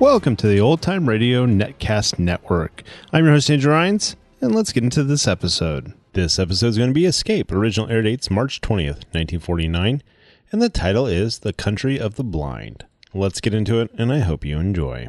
Welcome to the Old Time Radio Netcast Network. I'm your host, Andrew Rhynes, and let's get into this episode. This episode is going to be Escape. Original air dates March 20th, 1949, and the title is The Country of the Blind. Let's get into it, and I hope you enjoy.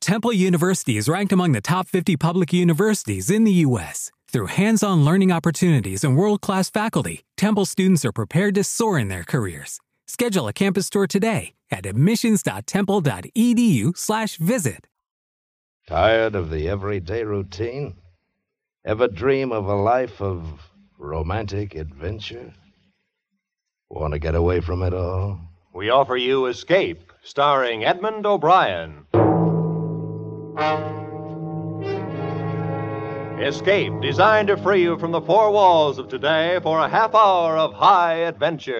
Temple University is ranked among the top 50 public universities in the U.S. Through hands on learning opportunities and world class faculty, Temple students are prepared to soar in their careers. Schedule a campus tour today at admissions.temple.edu/slash visit. Tired of the everyday routine? Ever dream of a life of romantic adventure? Want to get away from it all? We offer you Escape, starring Edmond O'Brien. Escape, designed to free you from the four walls of today for a half hour of high adventure.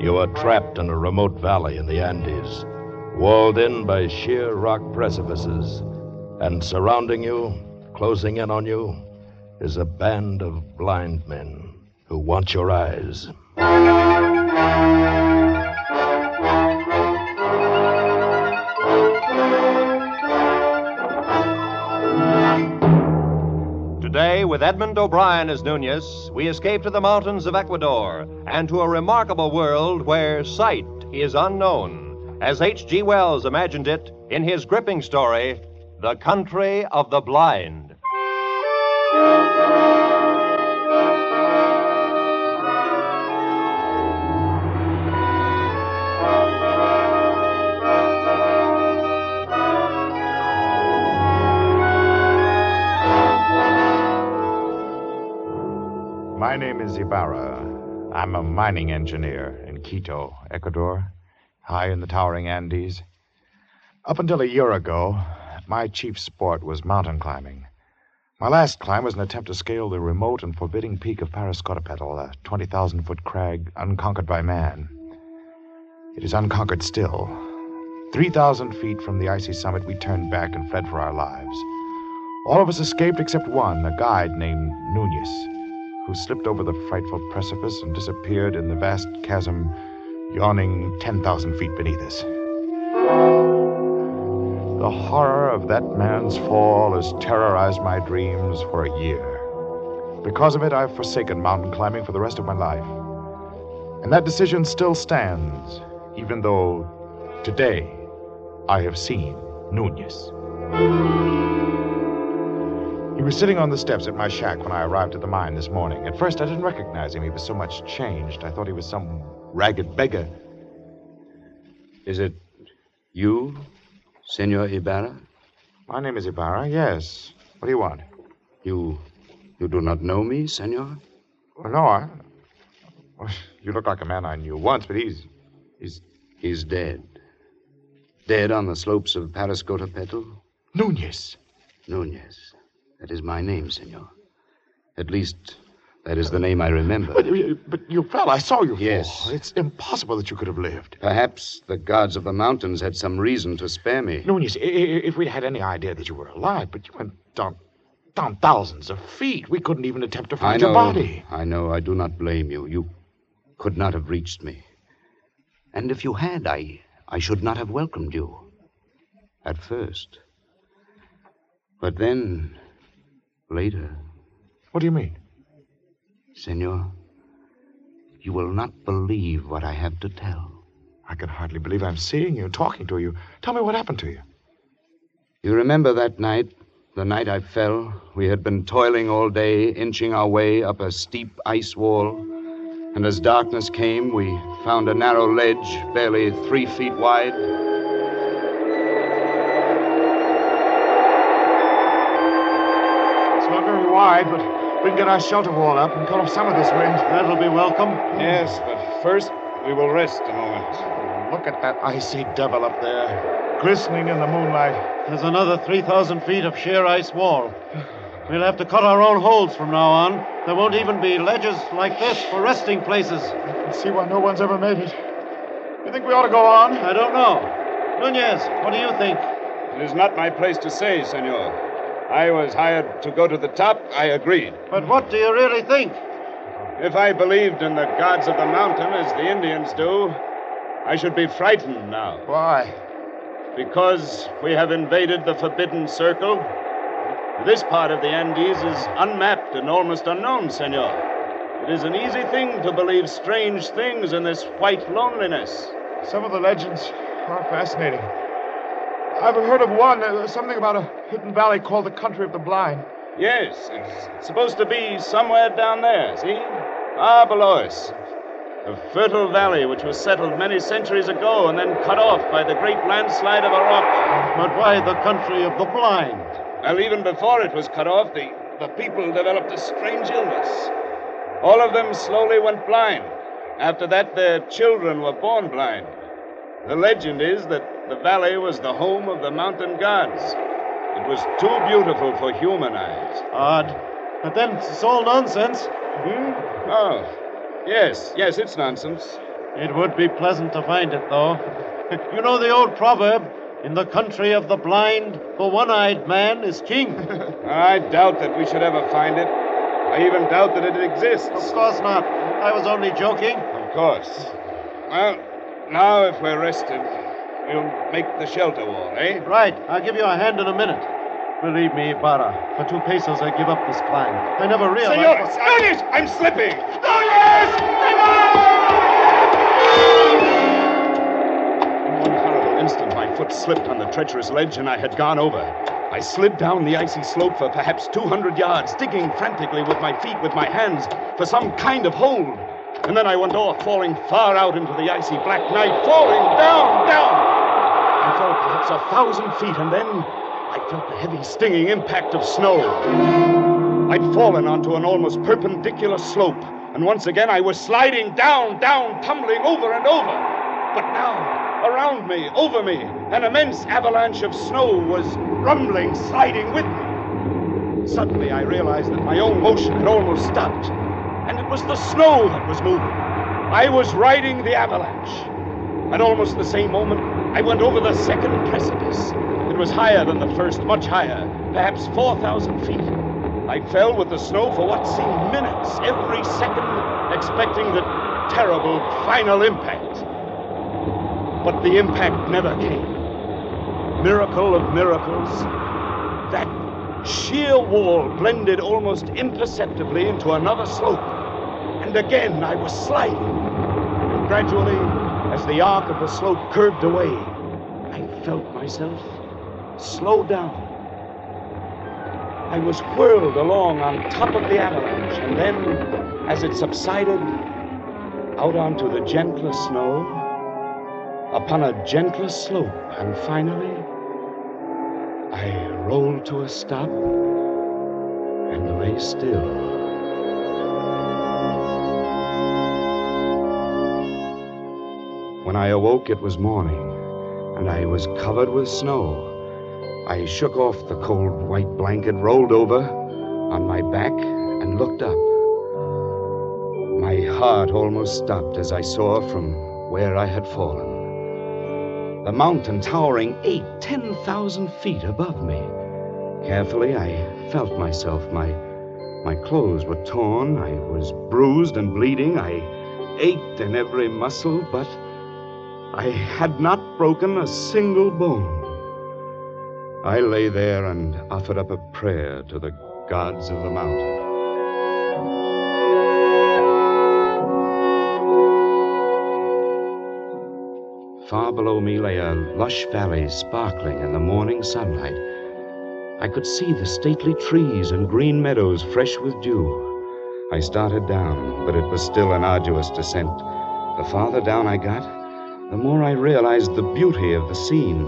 You are trapped in a remote valley in the Andes, walled in by sheer rock precipices, and surrounding you, closing in on you, is a band of blind men who want your eyes. With Edmond O'Brien as Nunez, we escape to the mountains of Ecuador and to a remarkable world where sight is unknown, as H.G. Wells imagined it in his gripping story, The Country of the Blind. My name is Ibarra. I'm a mining engineer in Quito, Ecuador, high in the towering Andes. Up until a year ago, my chief sport was mountain climbing. My last climb was an attempt to scale the remote and forbidding peak of Parascotopetl, a 20,000 foot crag unconquered by man. It is unconquered still. 3,000 feet from the icy summit, we turned back and fled for our lives. All of us escaped except one, a guide named Nunez who slipped over the frightful precipice and disappeared in the vast chasm yawning 10,000 feet beneath us. The horror of that man's fall has terrorized my dreams for a year. Because of it, I've forsaken mountain climbing for the rest of my life. And that decision still stands, even though today I have seen Nunez. He was sitting on the steps at my shack when I arrived at the mine this morning. At first, I didn't recognize him. He was so much changed. I thought he was some ragged beggar. Is it you, Senor Ibarra? My name is Ibarra, yes. What do you want? You. you do not know me, senor? Well, no, I. Well, you look like a man I knew once, but he's. he's. He's dead. Dead on the slopes of Parascotopetl? Nunez. Nunez. That is my name, senor. At least, that is the name I remember. But, but you fell. I saw you fall. Yes. It's impossible that you could have lived. Perhaps the gods of the mountains had some reason to spare me. Nunez, i- i- if we'd had any idea that you were alive, but you went down, down thousands of feet. We couldn't even attempt to I find know. your body. I know. I do not blame you. You could not have reached me. And if you had, I, I should not have welcomed you. At first. But then, later, What do you mean? senor, you will not believe what I have to tell. I can hardly believe I'm seeing you, talking to you. Tell me what happened to you. You remember that night, the night I fell? We had been toiling all day, inching our way up a steep ice wall. And as darkness came, we found a narrow ledge, barely three feet wide. Wide, but we can get our shelter wall up and cut off some of this wind. That'll be welcome. Yes, but first we will rest a moment. Look at that icy devil up there, glistening in the moonlight. There's another 3,000 feet of sheer ice wall. We'll have to cut our own holes from now on. There won't even be ledges like this for resting places. I can see why no one's ever made it. You think we ought to go on? I don't know. Nunez, what do you think? It is not my place to say, senor. I was hired to go to the top. I agreed. But what do you really think? If I believed in the gods of the mountain as the Indians do, I should be frightened now. Why? Because we have invaded the Forbidden Circle. This part of the Andes is unmapped and almost unknown, senor. It is an easy thing to believe strange things in this white loneliness. Some of the legends are fascinating. I've heard of one, uh, something about a hidden valley called the Country of the Blind. Yes, it's supposed to be somewhere down there, see? Ah, below us. A fertile valley which was settled many centuries ago and then cut off by the great landslide of a rock. But why the country of the blind? Well, even before it was cut off, the, the people developed a strange illness. All of them slowly went blind. After that, their children were born blind. The legend is that the valley was the home of the mountain gods. It was too beautiful for human eyes. Odd. But then it's all nonsense. Hmm? Oh, yes, yes, it's nonsense. It would be pleasant to find it, though. you know the old proverb in the country of the blind, the one eyed man is king. I doubt that we should ever find it. I even doubt that it exists. Of course not. I was only joking. Of course. Well, now if we're rested, we'll make the shelter wall, eh? Right. I'll give you a hand in a minute. Believe me, Ibarra, for two pesos I give up this climb. I never realized. Senores, Nunez, I'm slipping! Oh, yes! In one horrible instant, my foot slipped on the treacherous ledge and I had gone over. I slid down the icy slope for perhaps 200 yards, digging frantically with my feet, with my hands, for some kind of hold. And then I went off, falling far out into the icy black night, falling down, down. Perhaps a thousand feet, and then I felt the heavy, stinging impact of snow. I'd fallen onto an almost perpendicular slope, and once again I was sliding down, down, tumbling over and over. But now, around me, over me, an immense avalanche of snow was rumbling, sliding with me. Suddenly I realized that my own motion had almost stopped, and it was the snow that was moving. I was riding the avalanche. At almost the same moment, I went over the second precipice. It was higher than the first, much higher, perhaps 4,000 feet. I fell with the snow for what seemed minutes, every second, expecting the terrible final impact. But the impact never came. Miracle of miracles. That sheer wall blended almost imperceptibly into another slope. And again I was sliding. And gradually, as the arc of the slope curved away, I felt myself slow down. I was whirled along on top of the avalanche, and then, as it subsided, out onto the gentler snow, upon a gentler slope, and finally, I rolled to a stop and lay still. When I awoke, it was morning, and I was covered with snow. I shook off the cold white blanket, rolled over on my back, and looked up. My heart almost stopped as I saw from where I had fallen. The mountain towering eight, ten thousand feet above me. Carefully, I felt myself. My, my clothes were torn. I was bruised and bleeding. I ached in every muscle, but I had not broken a single bone. I lay there and offered up a prayer to the gods of the mountain. Far below me lay a lush valley sparkling in the morning sunlight. I could see the stately trees and green meadows fresh with dew. I started down, but it was still an arduous descent. The farther down I got, the more I realized the beauty of the scene.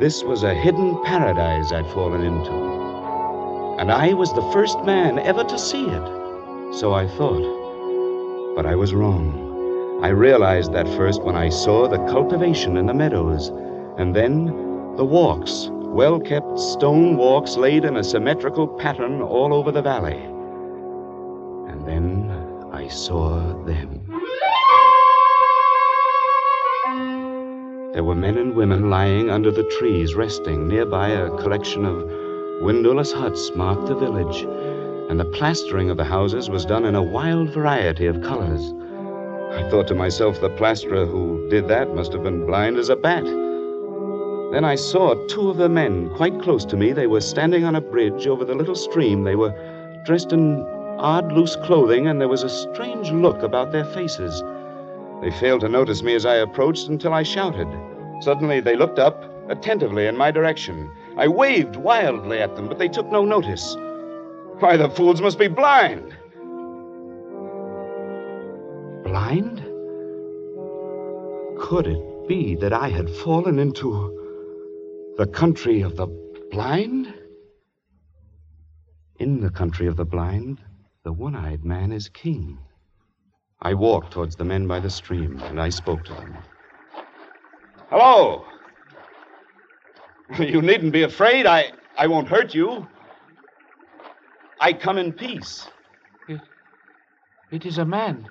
This was a hidden paradise I'd fallen into. And I was the first man ever to see it. So I thought. But I was wrong. I realized that first when I saw the cultivation in the meadows, and then the walks, well kept stone walks laid in a symmetrical pattern all over the valley. And then I saw them. There were men and women lying under the trees, resting. Nearby, a collection of windowless huts marked the village, and the plastering of the houses was done in a wild variety of colors. I thought to myself, the plasterer who did that must have been blind as a bat. Then I saw two of the men quite close to me. They were standing on a bridge over the little stream. They were dressed in odd, loose clothing, and there was a strange look about their faces. They failed to notice me as I approached until I shouted. Suddenly, they looked up attentively in my direction. I waved wildly at them, but they took no notice. Why, the fools must be blind. Blind? Could it be that I had fallen into the country of the blind? In the country of the blind, the one eyed man is king. I walked towards the men by the stream, and I spoke to them. Hello! You needn't be afraid. I, I won't hurt you. I come in peace. It is a man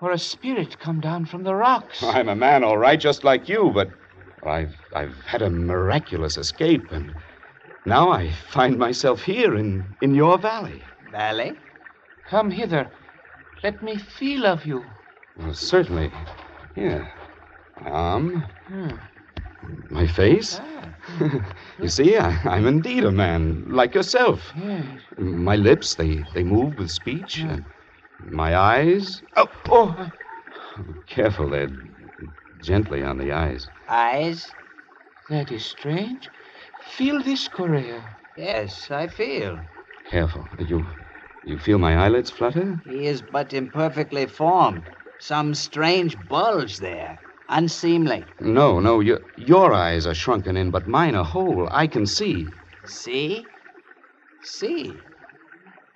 or a spirit come down from the rocks. I'm a man, all right, just like you, but I've, I've had a miraculous escape, and now I find myself here in, in your valley. Valley? Come hither. Let me feel of you. Well, certainly. Here. My arm. Hmm. My face. you see, I, I'm indeed a man, like yourself. Yes. My lips, they, they move with speech. and my eyes. Oh, oh. Careful there. Gently on the eyes. Eyes? That is strange. Feel this, Correa. Yes, I feel. Careful. You you feel my eyelids flutter? He is but imperfectly formed. Some strange bulge there. Unseemly. No, no. Your, your eyes are shrunken in, but mine are whole. I can see. See? See?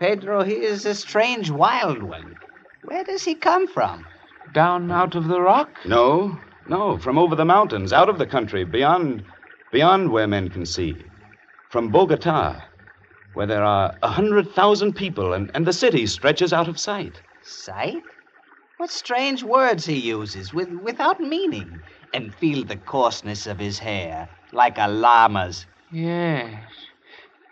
Pedro, he is a strange wild one. Where does he come from? Down out of the rock? No, no. From over the mountains, out of the country, beyond beyond where men can see. From Bogota, where there are a hundred thousand people, and, and the city stretches out of sight. Sight? What strange words he uses with, without meaning. And feel the coarseness of his hair, like a llama's. Yes.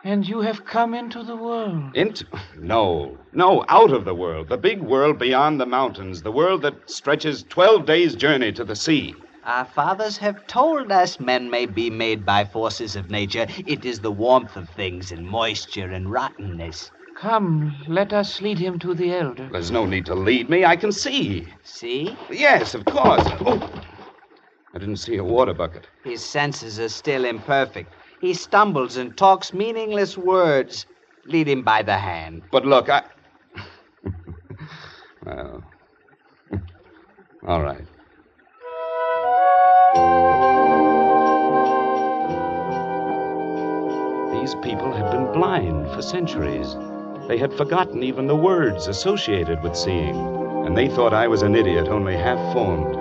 And you have come into the world. Into. No, no, out of the world. The big world beyond the mountains. The world that stretches 12 days' journey to the sea. Our fathers have told us men may be made by forces of nature. It is the warmth of things and moisture and rottenness. Come, let us lead him to the elder. There's no need to lead me. I can see. See? Yes, of course. Oh, I didn't see a water bucket. His senses are still imperfect. He stumbles and talks meaningless words. Lead him by the hand. But look, I. well. All right. These people had been blind for centuries. They had forgotten even the words associated with seeing, and they thought I was an idiot only half formed.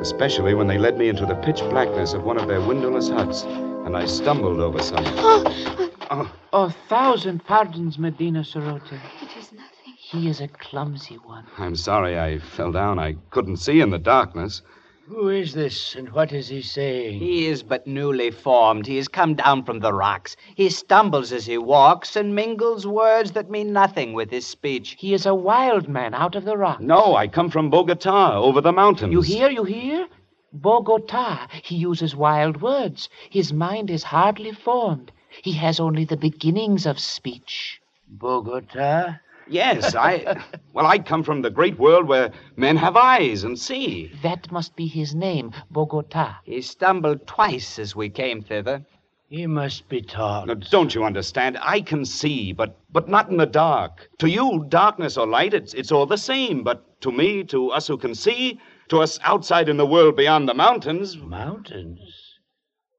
Especially when they led me into the pitch blackness of one of their windowless huts, and I stumbled over something. Oh, uh. a thousand pardons, Medina Sorote. It is nothing. He is a clumsy one. I'm sorry I fell down. I couldn't see in the darkness. Who is this, and what is he saying? He is but newly formed. He has come down from the rocks. He stumbles as he walks and mingles words that mean nothing with his speech. He is a wild man out of the rock. No, I come from Bogota, over the mountains. You hear, you hear? Bogota. He uses wild words. His mind is hardly formed. He has only the beginnings of speech. Bogota? Yes, I. well, I come from the great world where men have eyes and see. That must be his name, Bogota. He stumbled twice as we came thither. He must be taught. Now, don't you understand? I can see, but but not in the dark. To you, darkness or light, it's it's all the same. But to me, to us who can see, to us outside in the world beyond the mountains. Mountains?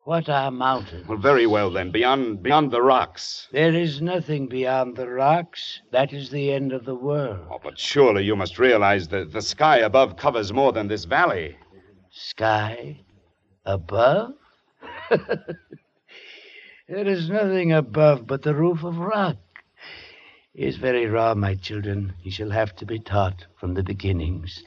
What are mountains? Well, very well then. Beyond beyond the rocks. There is nothing beyond the rocks. That is the end of the world. Oh, but surely you must realize that the sky above covers more than this valley. Sky above? there is nothing above but the roof of rock. He is very raw, my children. He shall have to be taught from the beginnings.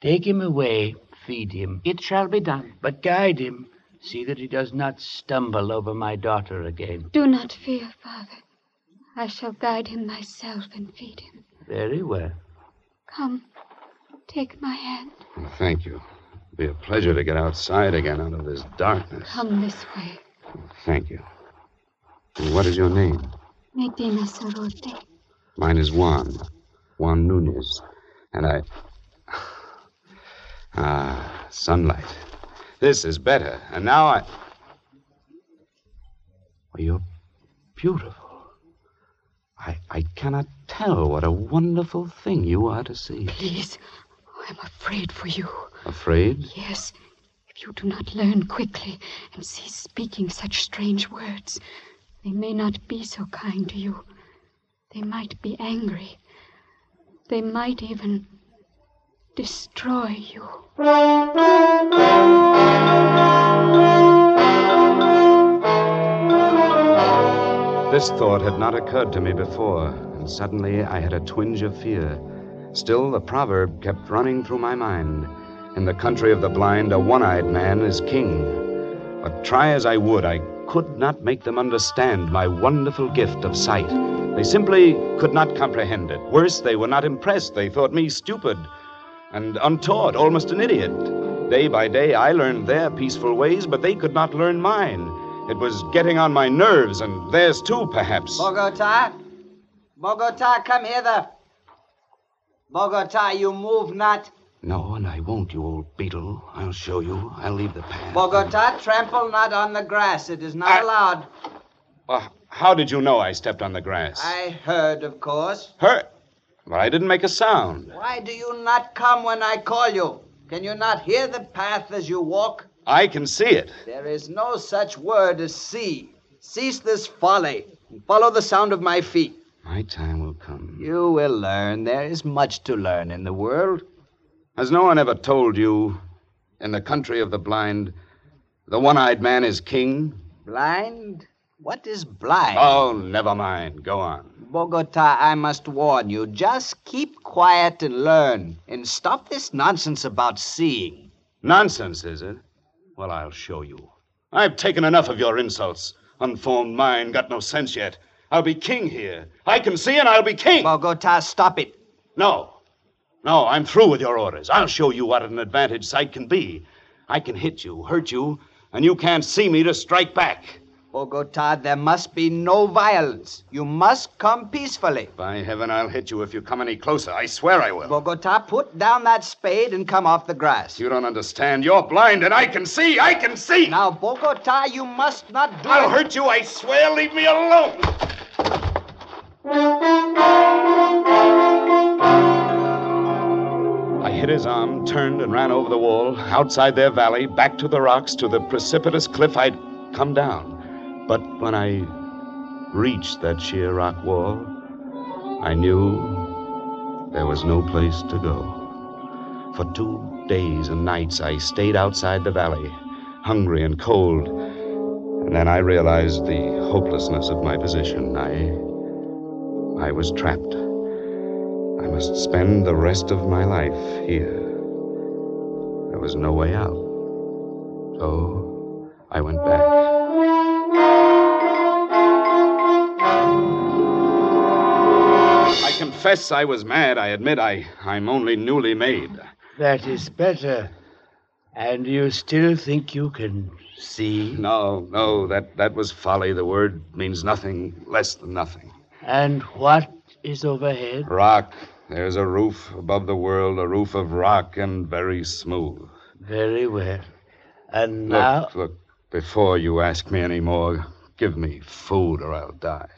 Take him away, feed him. It shall be done. But guide him. See that he does not stumble over my daughter again. Do not fear, Father. I shall guide him myself and feed him. Very well. Come, take my hand. Well, thank you. It'll be a pleasure to get outside again out of this darkness. Come this way. Thank you. And what is your name? Medina Sorote. Mine is Juan. Juan Nunez. And I. Ah, sunlight. This is better. And now I. Well, you're beautiful. I, I cannot tell what a wonderful thing you are to see. Please, I'm afraid for you. Afraid? Yes. If you do not learn quickly and cease speaking such strange words, they may not be so kind to you. They might be angry. They might even destroy you. This thought had not occurred to me before, and suddenly I had a twinge of fear. Still, the proverb kept running through my mind. In the country of the blind, a one eyed man is king. But try as I would, I could not make them understand my wonderful gift of sight. They simply could not comprehend it. Worse, they were not impressed. They thought me stupid and untaught, almost an idiot. Day by day, I learned their peaceful ways, but they could not learn mine. It was getting on my nerves, and theirs too, perhaps. Bogota? Bogota, come hither. Bogota, you move not. No, and I won't, you old beetle. I'll show you. I'll leave the path. Bogota, trample not on the grass. It is not I- allowed. Well, how did you know I stepped on the grass? I heard, of course. Heard? I didn't make a sound. Why do you not come when I call you? Can you not hear the path as you walk? I can see it. There is no such word as see. Cease this folly and follow the sound of my feet. My time will come. You will learn. There is much to learn in the world. Has no one ever told you, in the country of the blind, the one eyed man is king? Blind? What is blind? Oh, never mind. Go on. Bogota, I must warn you. Just keep quiet and learn. And stop this nonsense about seeing. Nonsense, is it? Well, I'll show you. I've taken enough of your insults. Unformed mind, got no sense yet. I'll be king here. I can see and I'll be king. Bogota, stop it. No. No, I'm through with your orders. I'll show you what an advantage sight can be. I can hit you, hurt you, and you can't see me to strike back. Oh, Bogota, there must be no violence. You must come peacefully. By heaven, I'll hit you if you come any closer. I swear I will. Bogota, put down that spade and come off the grass. You don't understand. You're blind, and I can see. I can see. Now, Bogota, you must not do I'll it. hurt you. I swear. Leave me alone. I hit his arm, turned, and ran over the wall, outside their valley, back to the rocks, to the precipitous cliff I'd come down. But when I reached that sheer rock wall, I knew there was no place to go. For two days and nights, I stayed outside the valley, hungry and cold. And then I realized the hopelessness of my position. I. I was trapped. I must spend the rest of my life here. There was no way out. So I went back. Confess I was mad. I admit I, I'm only newly made. That is better. And you still think you can see? No, no, that, that was folly. The word means nothing less than nothing. And what is overhead? Rock. There's a roof above the world, a roof of rock and very smooth. Very well. And now. Look, look, before you ask me any more, give me food or I'll die.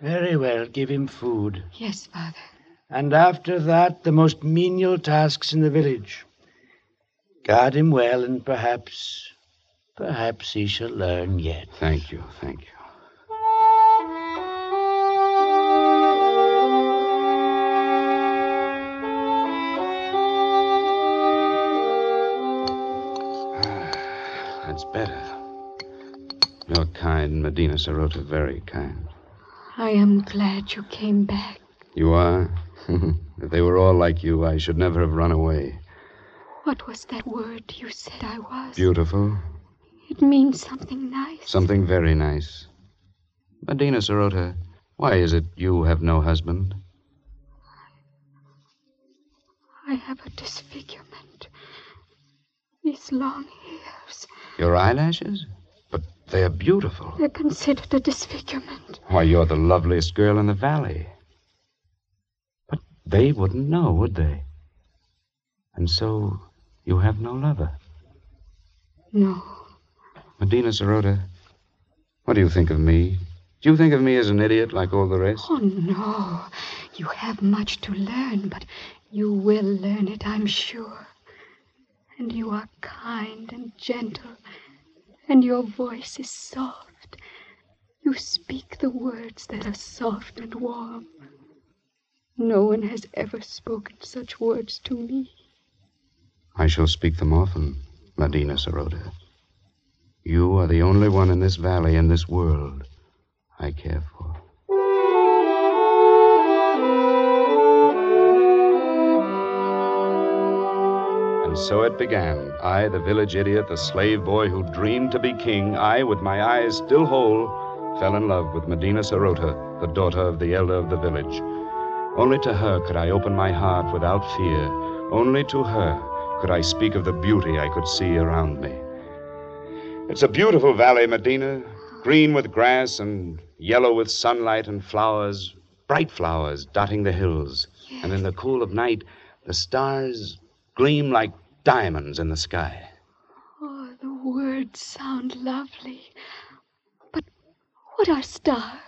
Very well, give him food. Yes, Father. And after that, the most menial tasks in the village. Guard him well, and perhaps. Perhaps he shall learn yet. Thank you, thank you. Ah, that's better. You're kind, Medina Sarota, very kind. I am glad you came back. You are? if they were all like you, I should never have run away. What was that word you said I was? Beautiful. It means something nice. Something very nice. Medina Sarota, why is it you have no husband? I have a disfigurement. These long hairs. Your eyelashes? But they're beautiful. They're considered a disfigurement. Why, you're the loveliest girl in the valley. But they wouldn't know, would they? And so you have no lover. No. Medina Sarota, what do you think of me? Do you think of me as an idiot like all the rest? Oh, no. You have much to learn, but you will learn it, I'm sure. And you are kind and gentle, and your voice is soft. You speak the words that are soft and warm. No one has ever spoken such words to me. I shall speak them often, Medina Sarota. You are the only one in this valley, in this world, I care for. So it began. I, the village idiot, the slave boy who dreamed to be king, I, with my eyes still whole, fell in love with Medina Sarota, the daughter of the elder of the village. Only to her could I open my heart without fear. Only to her could I speak of the beauty I could see around me. It's a beautiful valley, Medina, green with grass and yellow with sunlight and flowers, bright flowers dotting the hills. And in the cool of night, the stars gleam like diamonds in the sky. Oh, the words sound lovely. But what are stars?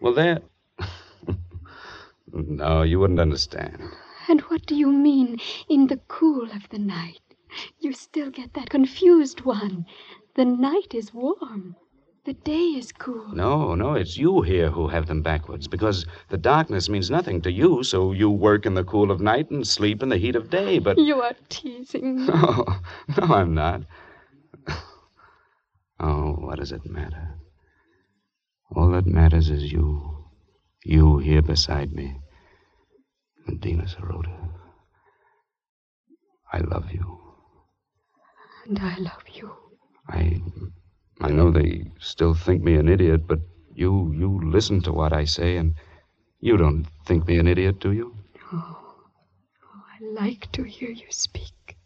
Well, they're. no, you wouldn't understand. And what do you mean in the cool of the night? You still get that confused one. The night is warm. The day is cool. No, no, it's you here who have them backwards, because the darkness means nothing to you, so you work in the cool of night and sleep in the heat of day, but. You are teasing me. No, oh, no, I'm not. Oh, what does it matter? All that matters is you. You here beside me. Medina Sarota. I love you. And I love you. I I know they still think me an idiot, but you you listen to what I say, and you don't think me an idiot, do you? Oh, oh I like to hear you speak.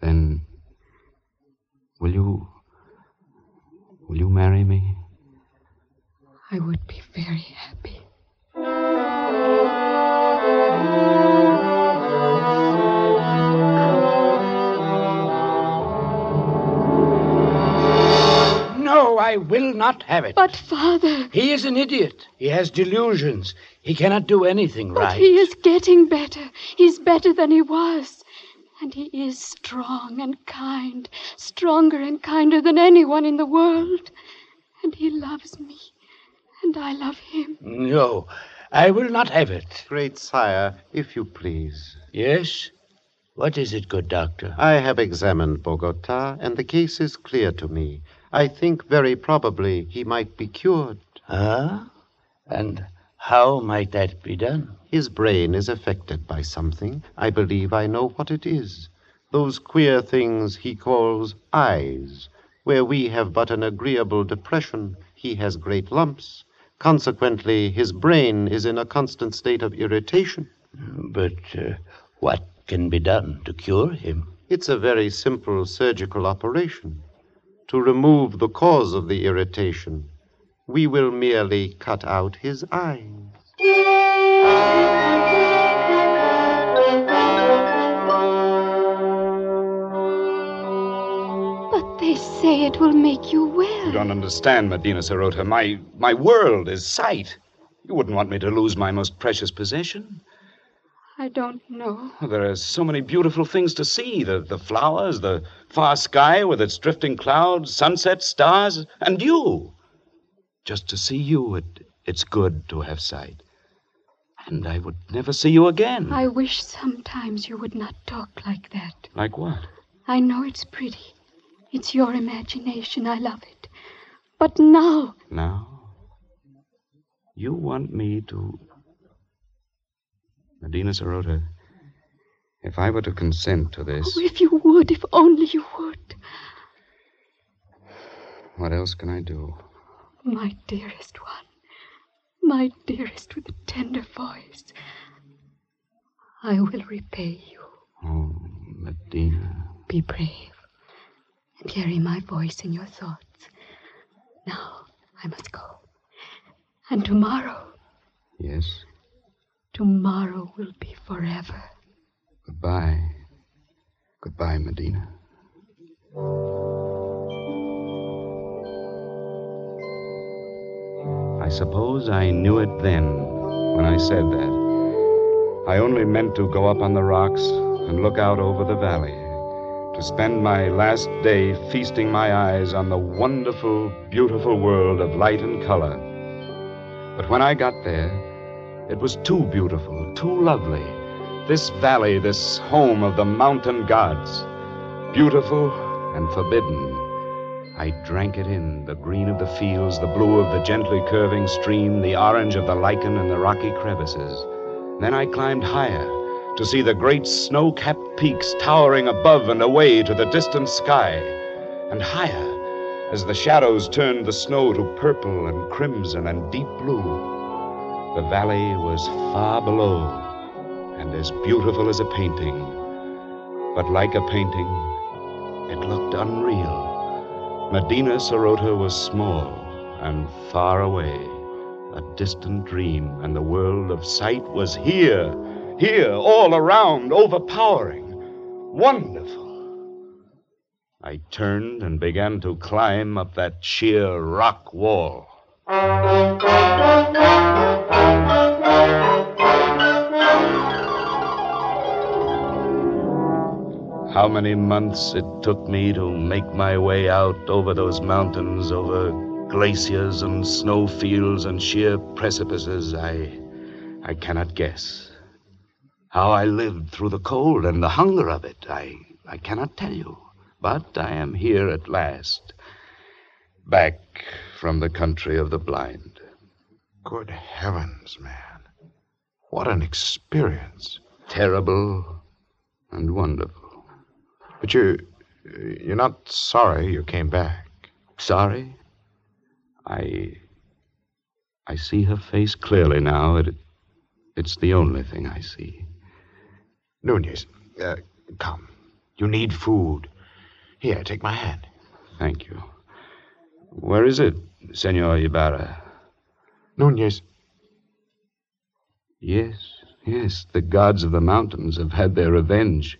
Then will you will you marry me? I would be very happy. Will not have it. But, Father. He is an idiot. He has delusions. He cannot do anything But right. he is getting better. He's better than he was. And he is strong and kind, stronger and kinder than anyone in the world. And he loves me. And I love him. No, I will not have it. Great sire, if you please. Yes? What is it, good doctor? I have examined Bogota, and the case is clear to me. I think very probably he might be cured. Ah? And how might that be done? His brain is affected by something. I believe I know what it is. Those queer things he calls eyes. Where we have but an agreeable depression, he has great lumps. Consequently, his brain is in a constant state of irritation. But uh, what can be done to cure him? It's a very simple surgical operation. To remove the cause of the irritation, we will merely cut out his eyes. But they say it will make you well. You don't understand, Medina Sarota. My, my world is sight. You wouldn't want me to lose my most precious possession. I don't know. There are so many beautiful things to see the, the flowers, the far sky with its drifting clouds, sunset, stars, and you. Just to see you, it, it's good to have sight. And I would never see you again. I wish sometimes you would not talk like that. Like what? I know it's pretty. It's your imagination. I love it. But now, Now? You want me to. Medina Sarota, if I were to consent to this, oh, if you would, if only you would. what else can I do? My dearest one. My dearest with a tender voice. I will repay you. Oh, Medina. Be brave. And carry my voice in your thoughts. Now, I must go. And tomorrow, Yes? Tomorrow will be forever. Goodbye. Goodbye, Medina. I suppose I knew it then when I said that. I only meant to go up on the rocks and look out over the valley, to spend my last day feasting my eyes on the wonderful, beautiful world of light and color. But when I got there, it was too beautiful, too lovely. This valley, this home of the mountain gods, beautiful and forbidden. I drank it in the green of the fields, the blue of the gently curving stream, the orange of the lichen and the rocky crevices. Then I climbed higher to see the great snow capped peaks towering above and away to the distant sky, and higher as the shadows turned the snow to purple and crimson and deep blue. The valley was far below and as beautiful as a painting. But like a painting, it looked unreal. Medina Sarota was small and far away, a distant dream, and the world of sight was here, here, all around, overpowering, wonderful. I turned and began to climb up that sheer rock wall. How many months it took me to make my way out over those mountains, over glaciers and snowfields and sheer precipices, I I cannot guess. How I lived through the cold and the hunger of it, I I cannot tell you. But I am here at last, back from the country of the blind. Good heavens, man. What an experience. Terrible and wonderful. But you. You're not sorry you came back. Sorry? I. I see her face clearly now. It, it's the only thing I see. Nunez, uh, come. You need food. Here, take my hand. Thank you. Where is it, Senor Ibarra? Nunez. Yes, yes, the gods of the mountains have had their revenge.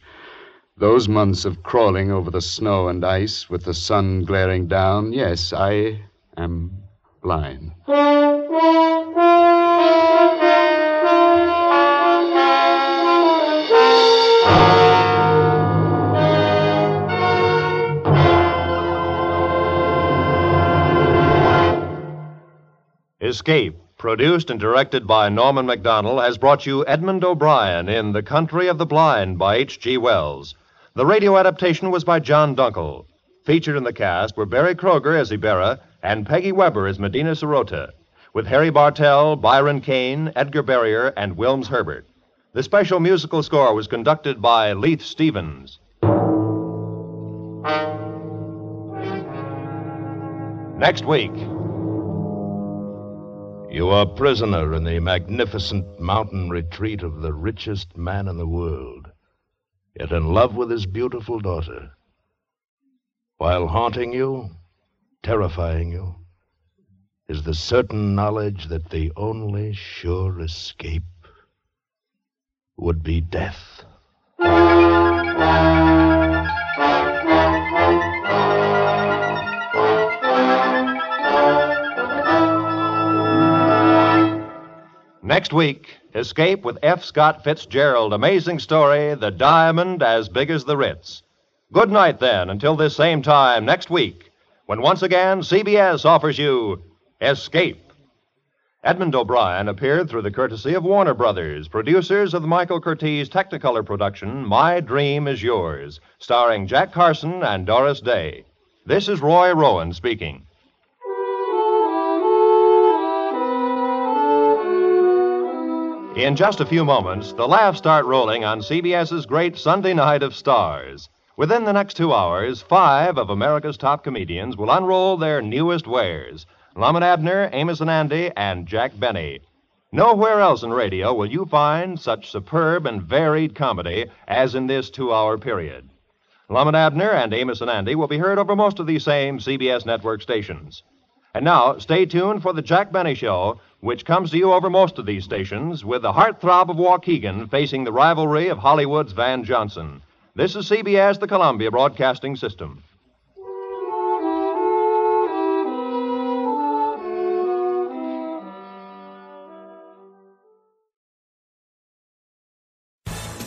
Those months of crawling over the snow and ice with the sun glaring down, yes, I am blind. Escape, produced and directed by Norman MacDonnell, has brought you Edmond O'Brien in The Country of the Blind by H.G. Wells. The radio adaptation was by John Dunkel. Featured in the cast were Berry Kroeger as Ibarra and Peggy Webber as Medina Sorota, with Harry Bartell, Byron Kane, Edgar Barrier, and Wilms Herbert. The special musical score was conducted by Leith Stevens. Next week. You are prisoner in the magnificent mountain retreat of the richest man in the world, yet in love with his beautiful daughter. While haunting you, terrifying you, is the certain knowledge that the only sure escape would be death. Next week, Escape with F. Scott Fitzgerald. Amazing story The Diamond as Big as the Ritz. Good night, then, until this same time next week, when once again CBS offers you Escape. Edmond O'Brien appeared through the courtesy of Warner Brothers, producers of the Michael Curtiz Technicolor production My Dream is Yours, starring Jack Carson and Doris Day. This is Roy Rowan speaking. In just a few moments, the laughs start rolling on CBS's great Sunday night of stars. Within the next two hours, five of America's top comedians will unroll their newest wares Lum Abner, Amos and Andy, and Jack Benny. Nowhere else in radio will you find such superb and varied comedy as in this two hour period. Lum Abner and Amos and Andy will be heard over most of these same CBS network stations. And now, stay tuned for the Jack Benny Show, which comes to you over most of these stations with the heartthrob of Waukegan facing the rivalry of Hollywood's Van Johnson. This is CBS, the Columbia Broadcasting System.